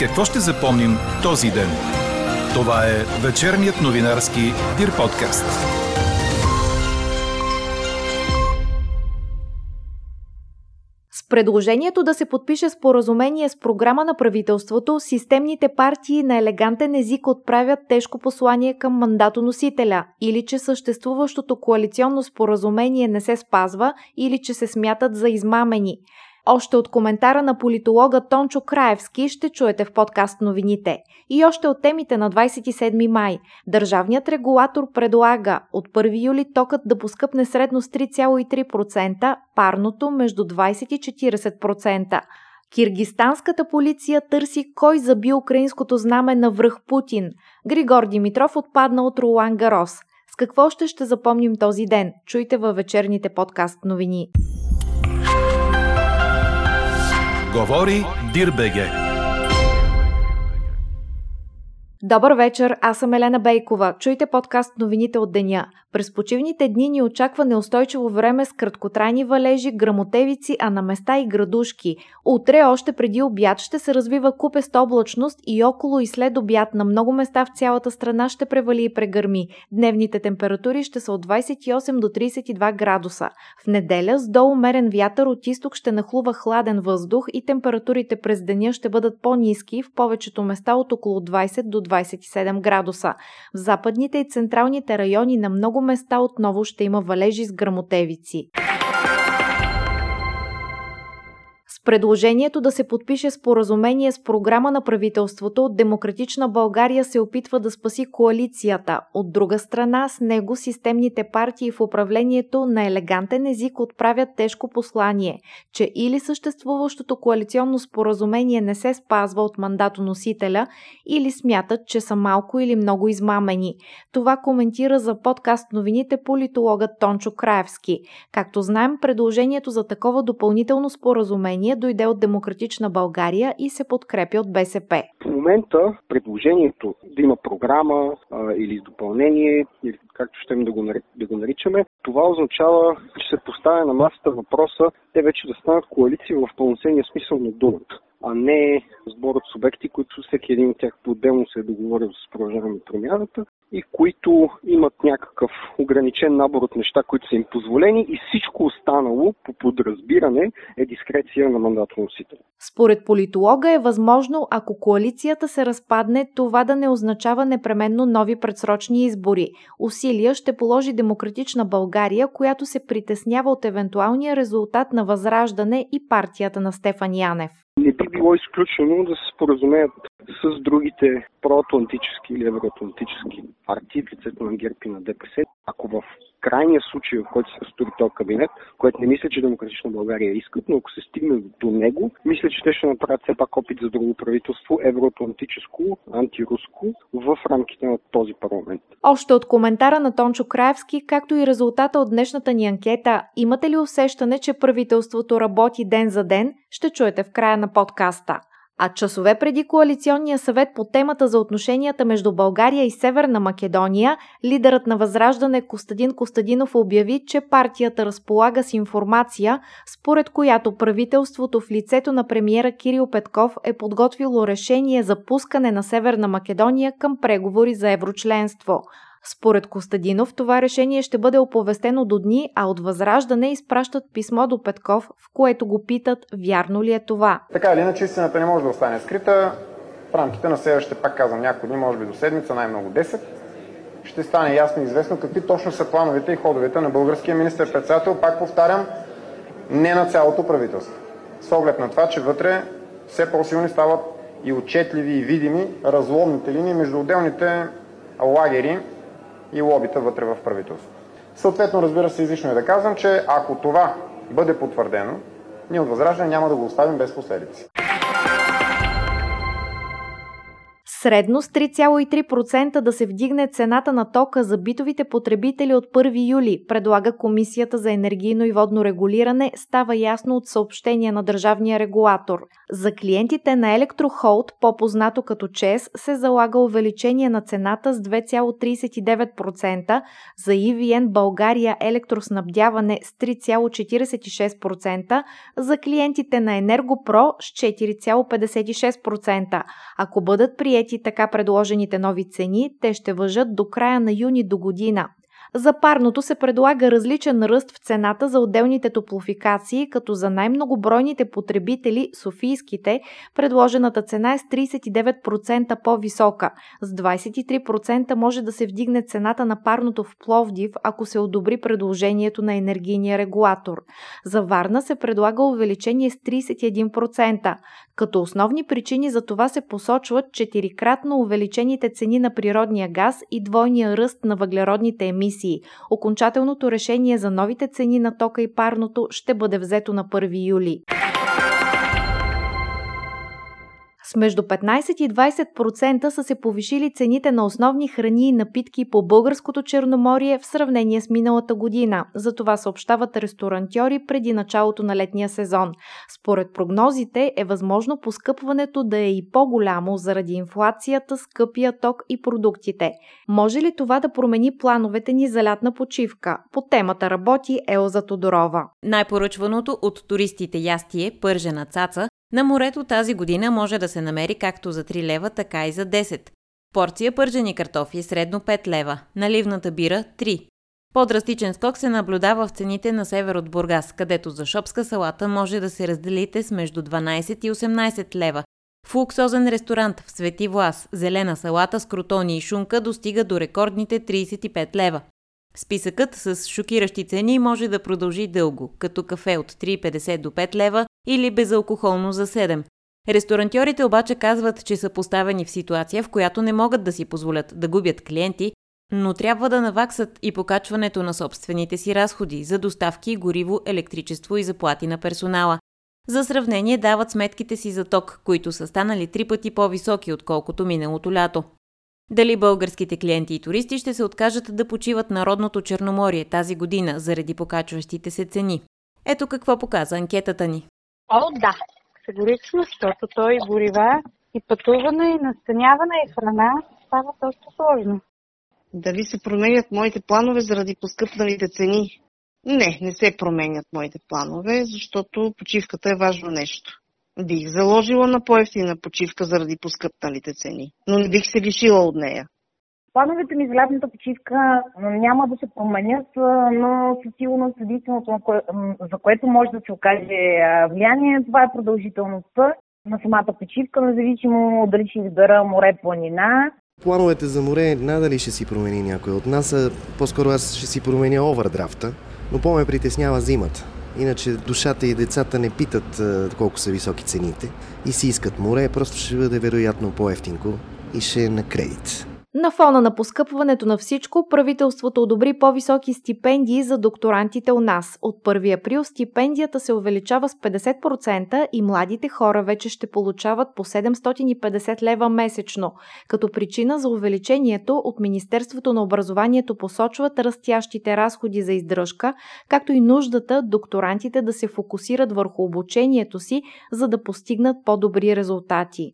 Какво ще запомним този ден? Това е вечерният новинарски Дир подкаст. С предложението да се подпише споразумение с програма на правителството, системните партии на елегантен език отправят тежко послание към мандатоносителя или че съществуващото коалиционно споразумение не се спазва или че се смятат за измамени. Още от коментара на политолога Тончо Краевски ще чуете в подкаст новините. И още от темите на 27 май. Държавният регулатор предлага от 1 юли токът да поскъпне средно с 3,3%, парното между 20 и 40%. Киргистанската полиция търси кой заби украинското знаме на връх Путин. Григор Димитров отпадна от Ролан Гарос. С какво ще ще запомним този ден? Чуйте във вечерните подкаст новини. Говори Дирбеге. Добър вечер, аз съм Елена Бейкова. Чуйте подкаст новините от деня. През почивните дни ни очаква неустойчиво време с краткотрайни валежи, грамотевици, а на места и градушки. Утре, още преди обяд, ще се развива купест облачност и около и след обяд на много места в цялата страна ще превали и прегърми. Дневните температури ще са от 28 до 32 градуса. В неделя с доумерен вятър от изток ще нахлува хладен въздух и температурите през деня ще бъдат по-низки в повечето места от около 20 до 27 градуса. В западните и централните райони на много места отново ще има валежи с грамотевици. Предложението да се подпише споразумение с програма на правителството от Демократична България се опитва да спаси коалицията. От друга страна, с него системните партии в управлението на елегантен език отправят тежко послание, че или съществуващото коалиционно споразумение не се спазва от мандатоносителя, или смятат, че са малко или много измамени. Това коментира за подкаст новините политологът Тончо Краевски. Както знаем, предложението за такова допълнително споразумение дойде от Демократична България и се подкрепя от БСП. В момента предложението да има програма а, или допълнение, или както ще да го, да го наричаме, това означава, че се поставя на масата въпроса те вече да станат коалиции в пълноценния смисъл на думата а не сбор от субекти, които всеки един от тях по-отделно се е договорил с продължаване промяната и които имат някакъв ограничен набор от неща, които са им позволени и всичко останало по подразбиране е дискреция на мандатоносителя. Според политолога е възможно, ако коалицията се разпадне, това да не означава непременно нови предсрочни избори. Усилия ще положи демократична България, която се притеснява от евентуалния резултат на възраждане и партията на Стефан Янев не би било изключено да се споразумеят с другите проатлантически или евроатлантически партии в лицето на ГЕРБ и на ДПС. Ако в крайния случай, в който се разтори този кабинет, което не мисля, че Демократична България искат, но ако се стигне до него, мисля, че те ще направят все пак опит за друго правителство, евроатлантическо, антируско, в рамките на този парламент. Още от коментара на Тончо Краевски, както и резултата от днешната ни анкета, имате ли усещане, че правителството работи ден за ден, ще чуете в края на подкаста. А часове преди коалиционния съвет по темата за отношенията между България и Северна Македония, лидерът на Възраждане Костадин Костадинов обяви, че партията разполага с информация, според която правителството в лицето на премиера Кирил Петков е подготвило решение за пускане на Северна Македония към преговори за еврочленство. Според Костадинов това решение ще бъде оповестено до дни, а от Възраждане изпращат писмо до Петков, в което го питат вярно ли е това. Така или иначе истината не може да остане скрита. В рамките на следващите, пак казвам, няколко дни, може би до седмица, най-много 10, ще стане ясно и известно какви точно са плановете и ходовете на българския министр-председател, пак повтарям, не на цялото правителство. С оглед на това, че вътре все по-силни стават и отчетливи и видими разломните линии между отделните лагери и лобита вътре в правителството. Съответно, разбира се, излишно е да казвам, че ако това бъде потвърдено, ние от Възраждане няма да го оставим без последици. Средно с 3,3% да се вдигне цената на тока за битовите потребители от 1 юли, предлага Комисията за енергийно и водно регулиране, става ясно от съобщение на държавния регулатор. За клиентите на Електрохолд, по-познато като ЧЕС, се залага увеличение на цената с 2,39%, за EVN България електроснабдяване с 3,46%, за клиентите на Енергопро с 4,56%. Ако бъдат приети така предложените нови цени, те ще въжат до края на юни до година. За парното се предлага различен ръст в цената за отделните топлофикации, като за най-многобройните потребители, софийските, предложената цена е с 39% по-висока. С 23% може да се вдигне цената на парното в Пловдив, ако се одобри предложението на енергийния регулатор. За Варна се предлага увеличение с 31%. Като основни причини за това се посочват четирикратно увеличените цени на природния газ и двойния ръст на въглеродните емисии. Окончателното решение за новите цени на тока и парното ще бъде взето на 1 юли. С между 15 и 20% са се повишили цените на основни храни и напитки по българското Черноморие в сравнение с миналата година. За това съобщават ресторантьори преди началото на летния сезон. Според прогнозите е възможно поскъпването да е и по-голямо заради инфлацията, скъпия ток и продуктите. Може ли това да промени плановете ни за лятна почивка? По темата работи Елза Тодорова. Най-поръчваното от туристите ястие, пържена цаца, на морето тази година може да се намери както за 3 лева, така и за 10. Порция пържени картофи средно 5 лева, наливната бира 3. По-драстичен скок се наблюдава в цените на север от Бургас, където за шопска салата може да се разделите с между 12 и 18 лева. В луксозен ресторант в Свети Влас зелена салата с крутони и шунка достига до рекордните 35 лева. Списъкът с шокиращи цени може да продължи дълго, като кафе от 3,50 до 5 лева или безалкохолно за 7. Ресторантьорите обаче казват, че са поставени в ситуация, в която не могат да си позволят да губят клиенти, но трябва да наваксат и покачването на собствените си разходи за доставки, гориво, електричество и заплати на персонала. За сравнение дават сметките си за ток, които са станали три пъти по-високи, отколкото миналото лято. Дали българските клиенти и туристи ще се откажат да почиват народното Черноморие тази година заради покачващите се цени? Ето какво показа анкетата ни. О, да, категорично, защото той горива, и пътуване, и настаняване, и храна става доста сложно. Дали се променят моите планове заради поскъпналите цени? Не, не се променят моите планове, защото почивката е важно нещо. Бих заложила на по-ефтина почивка заради поскъпналите цени, но не бих се лишила от нея. Плановете ми за лятната почивка няма да се променят, но със сигурност единственото, за което може да се окаже влияние, това е продължителността на самата почивка, независимо дали ще избера море, планина. Плановете за море надали ще си промени някой от нас, а по-скоро аз ще си променя овърдрафта, но по-ме притеснява зимата. Иначе душата и децата не питат колко са високи цените и си искат море, просто ще бъде вероятно по-ефтинко и ще е на кредит. На фона на поскъпването на всичко, правителството одобри по-високи стипендии за докторантите у нас. От 1 април стипендията се увеличава с 50% и младите хора вече ще получават по 750 лева месечно. Като причина за увеличението от Министерството на образованието посочват растящите разходи за издръжка, както и нуждата докторантите да се фокусират върху обучението си, за да постигнат по-добри резултати.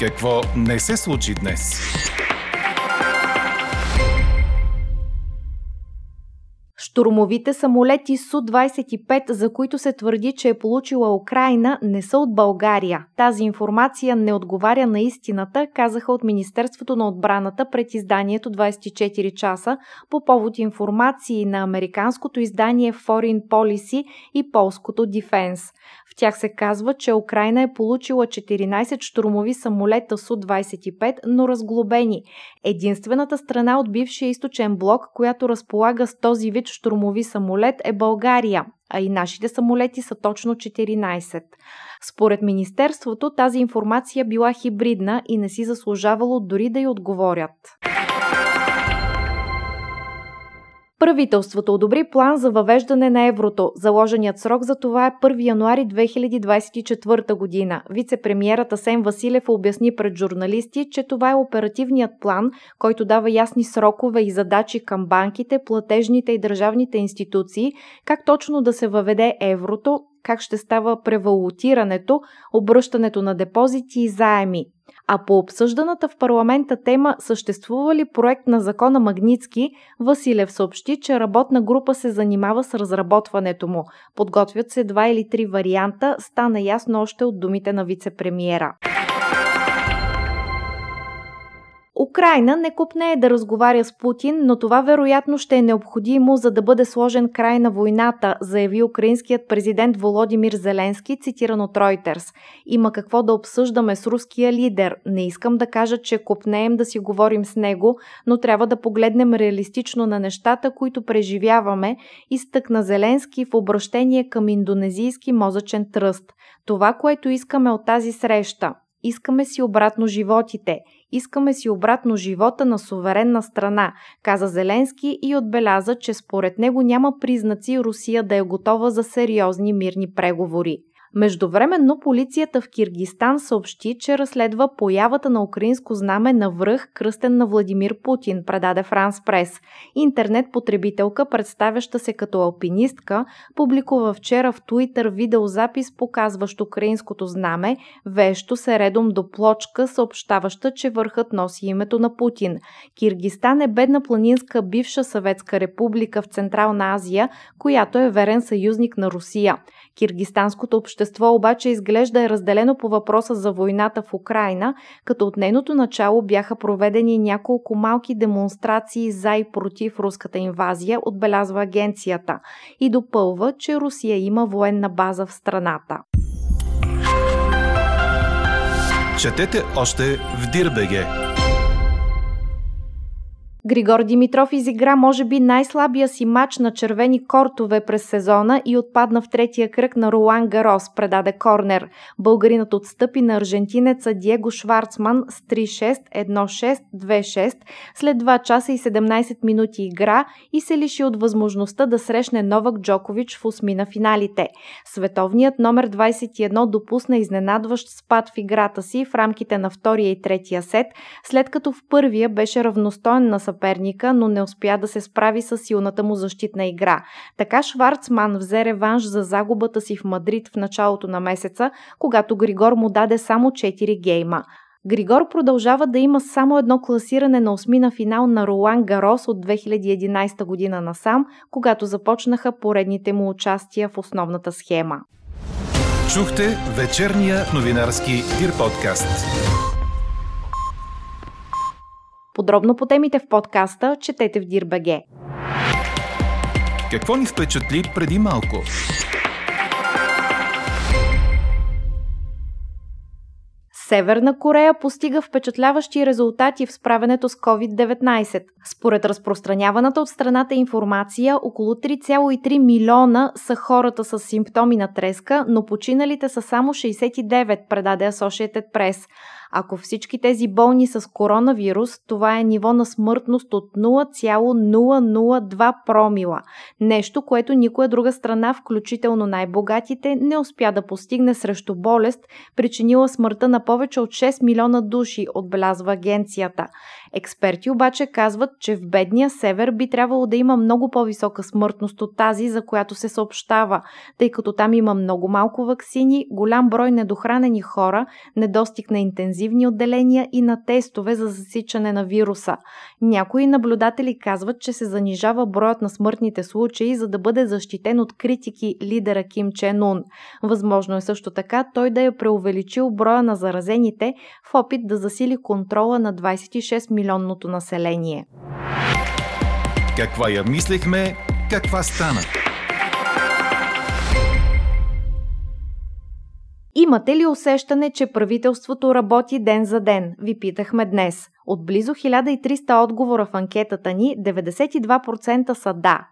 Какво не се случи днес? Штурмовите самолети Су-25, за които се твърди, че е получила Украина, не са от България. Тази информация не отговаря на истината, казаха от Министерството на отбраната пред изданието 24 часа по повод информации на американското издание Foreign Policy и полското Defense. В тях се казва, че Украина е получила 14 штурмови самолета Су-25, но разглобени. Единствената страна от бившия източен блок, която разполага с този вид штурмови самолет е България, а и нашите самолети са точно 14. Според Министерството тази информация била хибридна и не си заслужавало дори да й отговорят. Правителството одобри план за въвеждане на еврото. Заложеният срок за това е 1 януари 2024 година. Вице-премьерът Асен Василев обясни пред журналисти, че това е оперативният план, който дава ясни срокове и задачи към банките, платежните и държавните институции, как точно да се въведе еврото, как ще става превалутирането, обръщането на депозити и заеми. А по обсъжданата в парламента тема съществува ли проект на закона Магницки, Василев съобщи, че работна група се занимава с разработването му. Подготвят се два или три варианта, стана ясно още от думите на вице-премиера. Украина не купнее да разговаря с Путин, но това вероятно ще е необходимо, за да бъде сложен край на войната, заяви украинският президент Володимир Зеленски, цитиран от Reuters. Има какво да обсъждаме с руския лидер. Не искам да кажа, че купнеем да си говорим с него, но трябва да погледнем реалистично на нещата, които преживяваме, изтъкна Зеленски в обращение към индонезийски мозъчен тръст. Това, което искаме от тази среща, Искаме си обратно животите. Искаме си обратно живота на суверенна страна, каза Зеленски и отбеляза, че според него няма признаци Русия да е готова за сериозни мирни преговори. Междувременно полицията в Киргистан съобщи, че разследва появата на украинско знаме на връх, кръстен на Владимир Путин, предаде Франс Прес. Интернет потребителка, представяща се като алпинистка, публикува вчера в Туитър видеозапис, показващ украинското знаме, вещо се редом до плочка, съобщаваща, че върхът носи името на Путин. Киргистан е бедна планинска бивша съветска република в Централна Азия, която е верен съюзник на Русия. Киргистанското общество обаче изглежда е разделено по въпроса за войната в Украина, като от нейното начало бяха проведени няколко малки демонстрации за и против руската инвазия, отбелязва агенцията и допълва, че Русия има военна база в страната. Четете още в Дирбеге! Григор Димитров изигра може би най-слабия си матч на червени кортове през сезона и отпадна в третия кръг на Ролан Гарос, предаде Корнер. Българинът отстъпи на аржентинеца Диего Шварцман с 3-6, 1-6, 2-6 след 2 часа и 17 минути игра и се лиши от възможността да срещне Новак Джокович в осми на финалите. Световният номер 21 допусна изненадващ спад в играта си в рамките на втория и третия сет, след като в първия беше равностоен на съперника, но не успя да се справи с силната му защитна игра. Така Шварцман взе реванш за загубата си в Мадрид в началото на месеца, когато Григор му даде само 4 гейма. Григор продължава да има само едно класиране на осмина финал на Ролан Гарос от 2011 година насам, когато започнаха поредните му участия в основната схема. Чухте вечерния новинарски Дир подкаст. Подробно по темите в подкаста четете в Дирбеге. Какво ни впечатли преди малко? Северна Корея постига впечатляващи резултати в справенето с COVID-19. Според разпространяваната от страната информация, около 3,3 милиона са хората с симптоми на треска, но починалите са само 69, предаде Associated Press. Ако всички тези болни с коронавирус, това е ниво на смъртност от 0,002 промила. Нещо, което никоя друга страна, включително най-богатите, не успя да постигне срещу болест, причинила смъртта на повече от 6 милиона души, отбелязва агенцията. Експерти обаче казват, че в бедния север би трябвало да има много по-висока смъртност от тази, за която се съобщава, тъй като там има много малко вакцини, голям брой недохранени хора, недостиг на интензивни отделения и на тестове за засичане на вируса. Някои наблюдатели казват, че се занижава броят на смъртните случаи, за да бъде защитен от критики лидера Ким Чен Ун. Възможно е също така той да е преувеличил броя на заразените в опит да засили контрола на 26 милионното население. Каква я мислехме, каква стана? Имате ли усещане, че правителството работи ден за ден? Ви питахме днес. От близо 1300 отговора в анкетата ни, 92% са да.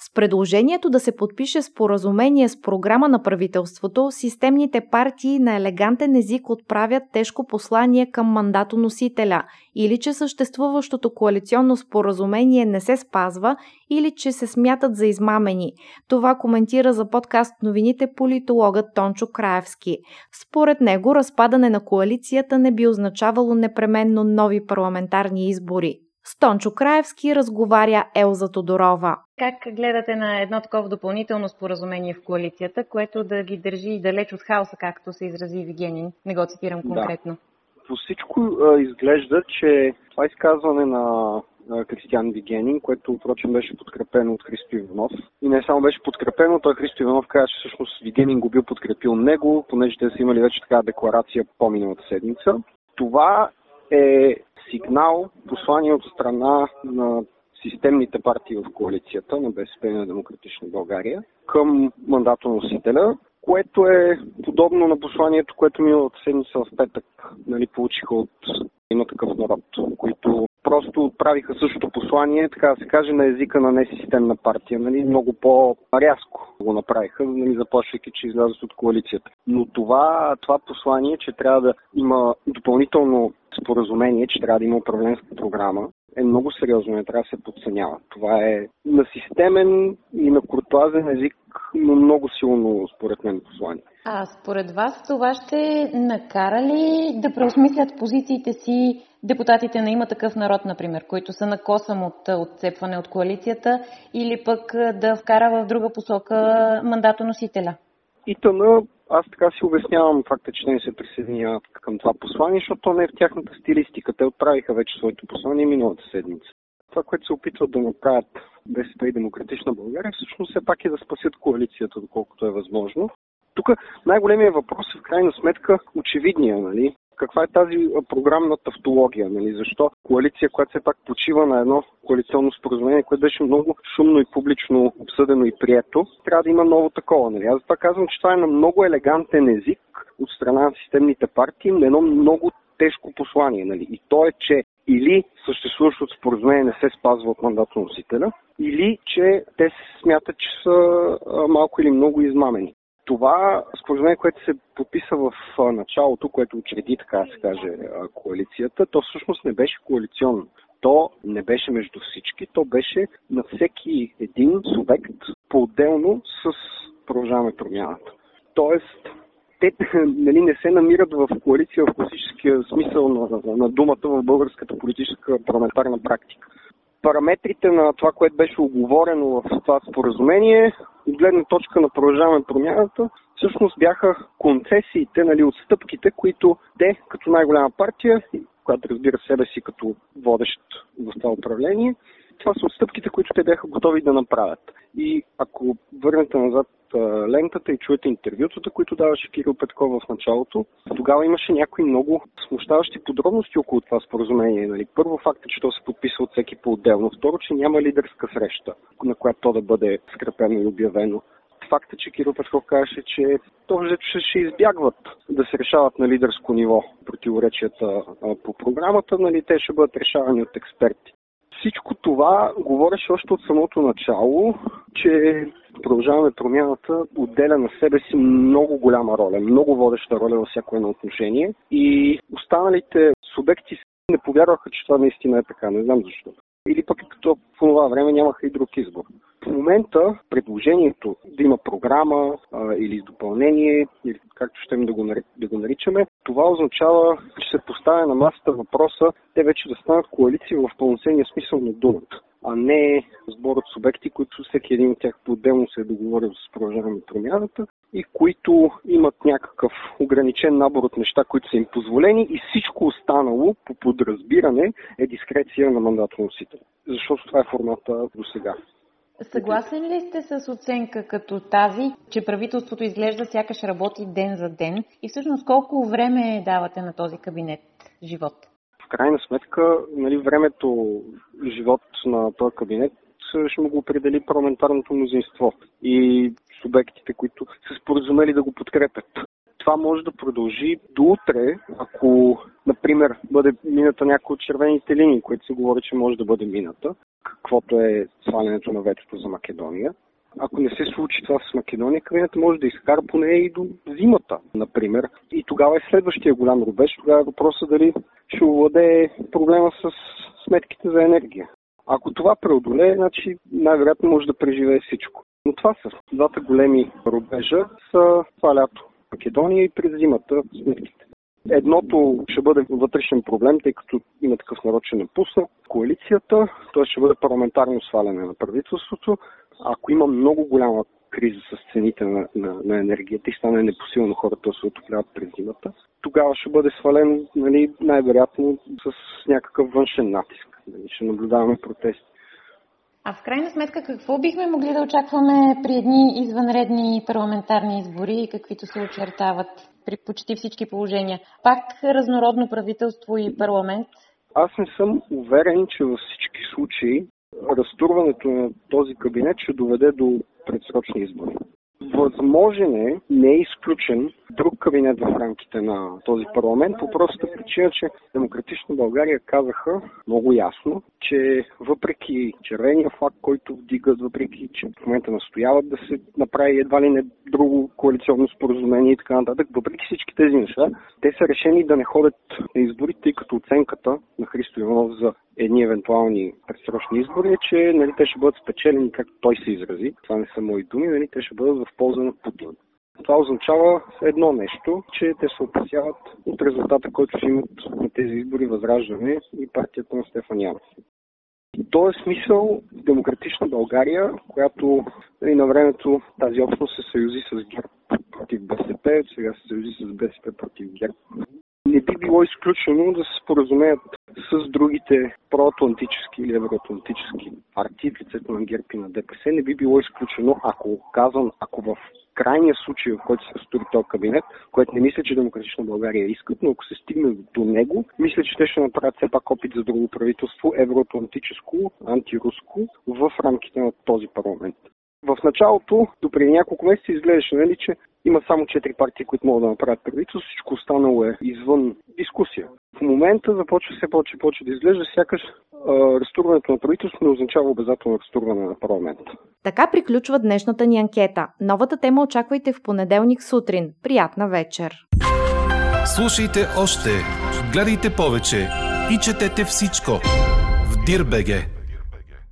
С предложението да се подпише споразумение с програма на правителството, системните партии на елегантен език отправят тежко послание към мандатоносителя или че съществуващото коалиционно споразумение не се спазва или че се смятат за измамени. Това коментира за подкаст новините политологът Тончо Краевски. Според него разпадане на коалицията не би означавало непременно нови парламентарни избори. С Тончо Краевски разговаря Елза Тодорова. Как гледате на едно такова допълнително споразумение в коалицията, което да ги държи далеч от хаоса, както се изрази Вигенин? Не го цитирам конкретно. Да. По всичко а, изглежда, че това изказване на Кристиан Вигенин, което впрочем беше подкрепено от Христо Иванов. И не само беше подкрепено, той Христо Иванов каза, че всъщност Вигенин го бил подкрепил него, понеже те са имали вече така декларация по-миналата седмица. Това е сигнал, послание от страна на системните партии в коалицията на БСП и на Демократична България към мандатоносителя, което е подобно на посланието, което миналата седмица в петък нали, получиха от има такъв народ, които просто отправиха същото послание, така да се каже, на езика на несистемна партия. Нали, много по-рязко го направиха, нали, заплашвайки, че излязат от коалицията. Но това, това послание, че трябва да има допълнително споразумение, че трябва да има управленска програма, е много сериозно, не трябва да се подценява. Това е на системен и на куртуазен език, но много силно, според мен, послание. А според вас това ще накара ли да преосмислят позициите си депутатите на има такъв народ, например, които са на косъм от отцепване от коалицията или пък да вкара в друга посока мандатоносителя? И тъна, аз така си обяснявам факта, че не се присъединяват към това послание, защото то не е в тяхната стилистика. Те отправиха вече своето послание миналата седмица. Това, което се опитват да направят БСП и Демократична България, всъщност все пак е да спасят коалицията, доколкото е възможно. Тук най-големият въпрос е в крайна сметка очевидния, нали? Каква е тази програмна тавтология, нали? Защо коалиция, която все пак почива на едно коалиционно споразумение, което беше много шумно и публично обсъдено и прието, трябва да има ново такова, нали? Аз това казвам, че това е на много елегантен език от страна на системните партии, на едно много тежко послание, нали? И то е, че или съществуващото споразумение не се спазва от мандатоносителя, или че те смятат, че са малко или много измамени това споразумение, което се подписа в началото, което учреди, така да се каже, коалицията, то всъщност не беше коалиционно. То не беше между всички, то беше на всеки един субект по-отделно с продължаваме промяната. Тоест, те нали, не се намират в коалиция в класическия смисъл на, на думата в българската политическа парламентарна практика параметрите на това, което беше оговорено в това споразумение, от гледна точка на продължаване промяната, всъщност бяха концесиите, нали, отстъпките, които те, като най-голяма партия, която разбира себе си като водещ в това управление, това са отстъпките, които те бяха готови да направят. И ако върнете назад лентата и чуете интервютата, които даваше Кирил Петков в началото, тогава имаше някои много смущаващи подробности около това споразумение. Нали? Първо факта, че то се подписва от всеки по-отделно. Второ, че няма лидерска среща, на която то да бъде скрепено и обявено факта, че Кирил Петков казаше, че този ще, ще избягват да се решават на лидерско ниво противоречията по програмата, нали, те ще бъдат решавани от експерти. Всичко това говореше още от самото начало, че продължаваме промяната отделя на себе си много голяма роля, много водеща роля във всяко едно отношение и останалите субекти не повярваха, че това наистина е така. Не знам защо. Или пък като в това време нямаха и друг избор. В момента предложението да има програма а, или допълнение, или както ще да го, да го наричаме, това означава, че се поставя на масата въпроса те вече да станат коалиции в пълноценния смисъл на думата а не сбор от субекти, които всеки един от тях по-отделно се е договорил с продължаване промяната и които имат някакъв ограничен набор от неща, които са им позволени и всичко останало по подразбиране е дискреция на мандатоносителя. Защото това е формата до сега. Съгласен ли сте с оценка като тази, че правителството изглежда сякаш работи ден за ден и всъщност колко време давате на този кабинет живот? В крайна сметка, нали, времето живот на този кабинет ще му го определи парламентарното мнозинство и субектите, които са споразумели да го подкрепят това може да продължи до утре, ако, например, бъде мината някои от червените линии, които се говори, че може да бъде мината, каквото е свалянето на ветото за Македония. Ако не се случи това с Македония, кабинета може да изкара поне и до зимата, например. И тогава е следващия голям рубеж. Тогава е въпросът дали ще овладее проблема с сметките за енергия. Ако това преодолее, значи най-вероятно може да преживее всичко. Но това са двата големи рубежа са това лято. Македония и през зимата сметките. Едното ще бъде вътрешен проблем, тъй като има такъв народ, че напусна коалицията, т.е. ще бъде парламентарно сваляне на правителството. Ако има много голяма криза с цените на, на, на енергията и стане непосилно хората да се отопляват през зимата, тогава ще бъде свален нали, най-вероятно с някакъв външен натиск. Нали, ще наблюдаваме протести. А в крайна сметка какво бихме могли да очакваме при едни извънредни парламентарни избори, каквито се очертават при почти всички положения? Пак разнородно правителство и парламент? Аз не съм уверен, че във всички случаи разтурването на този кабинет ще доведе до предсрочни избори. Възможен е, не е изключен друг кабинет в рамките на този парламент, по простата причина, че Демократична България казаха много ясно, че въпреки червения флаг, който вдигат, въпреки че в момента настояват да се направи едва ли не друго коалиционно споразумение и така нататък, въпреки всички тези неща, те са решени да не ходят на избори, тъй като оценката на Христо Иванов за едни евентуални предсрочни избори, е, че нали, те ще бъдат спечелени, както той се изрази. Това не са мои думи, нали, те ще бъдат в полза на Путин. Това означава едно нещо, че те се опасяват от резултата, който ще имат на тези избори Възраждане и партията на Стефан Янов. В този смисъл демократична България, която нали, на времето тази общност се съюзи с ГЕРБ против БСП, сега се съюзи с БСП против ГЕРБ, не би било изключено да се споразумеят с другите проатлантически или евроатлантически партии в лицето на ГЕРБ и на ДПС. Не би било изключено, ако казвам, ако в крайния случай, в който се стори този кабинет, което не мисля, че Демократична България искат, но ако се стигне до него, мисля, че те ще направят все пак опит за друго правителство, евроатлантическо, антируско, в рамките на този парламент. В началото, до преди няколко месеца, изглеждаше, нали, че има само четири партии, които могат да направят правителство, всичко останало е извън дискусия. В момента започва все повече и повече да изглежда, сякаш разтурването на правителство не означава обязателно разтурване на парламента. Така приключва днешната ни анкета. Новата тема очаквайте в понеделник сутрин. Приятна вечер! Слушайте още, гледайте повече и четете всичко в Дирбеге.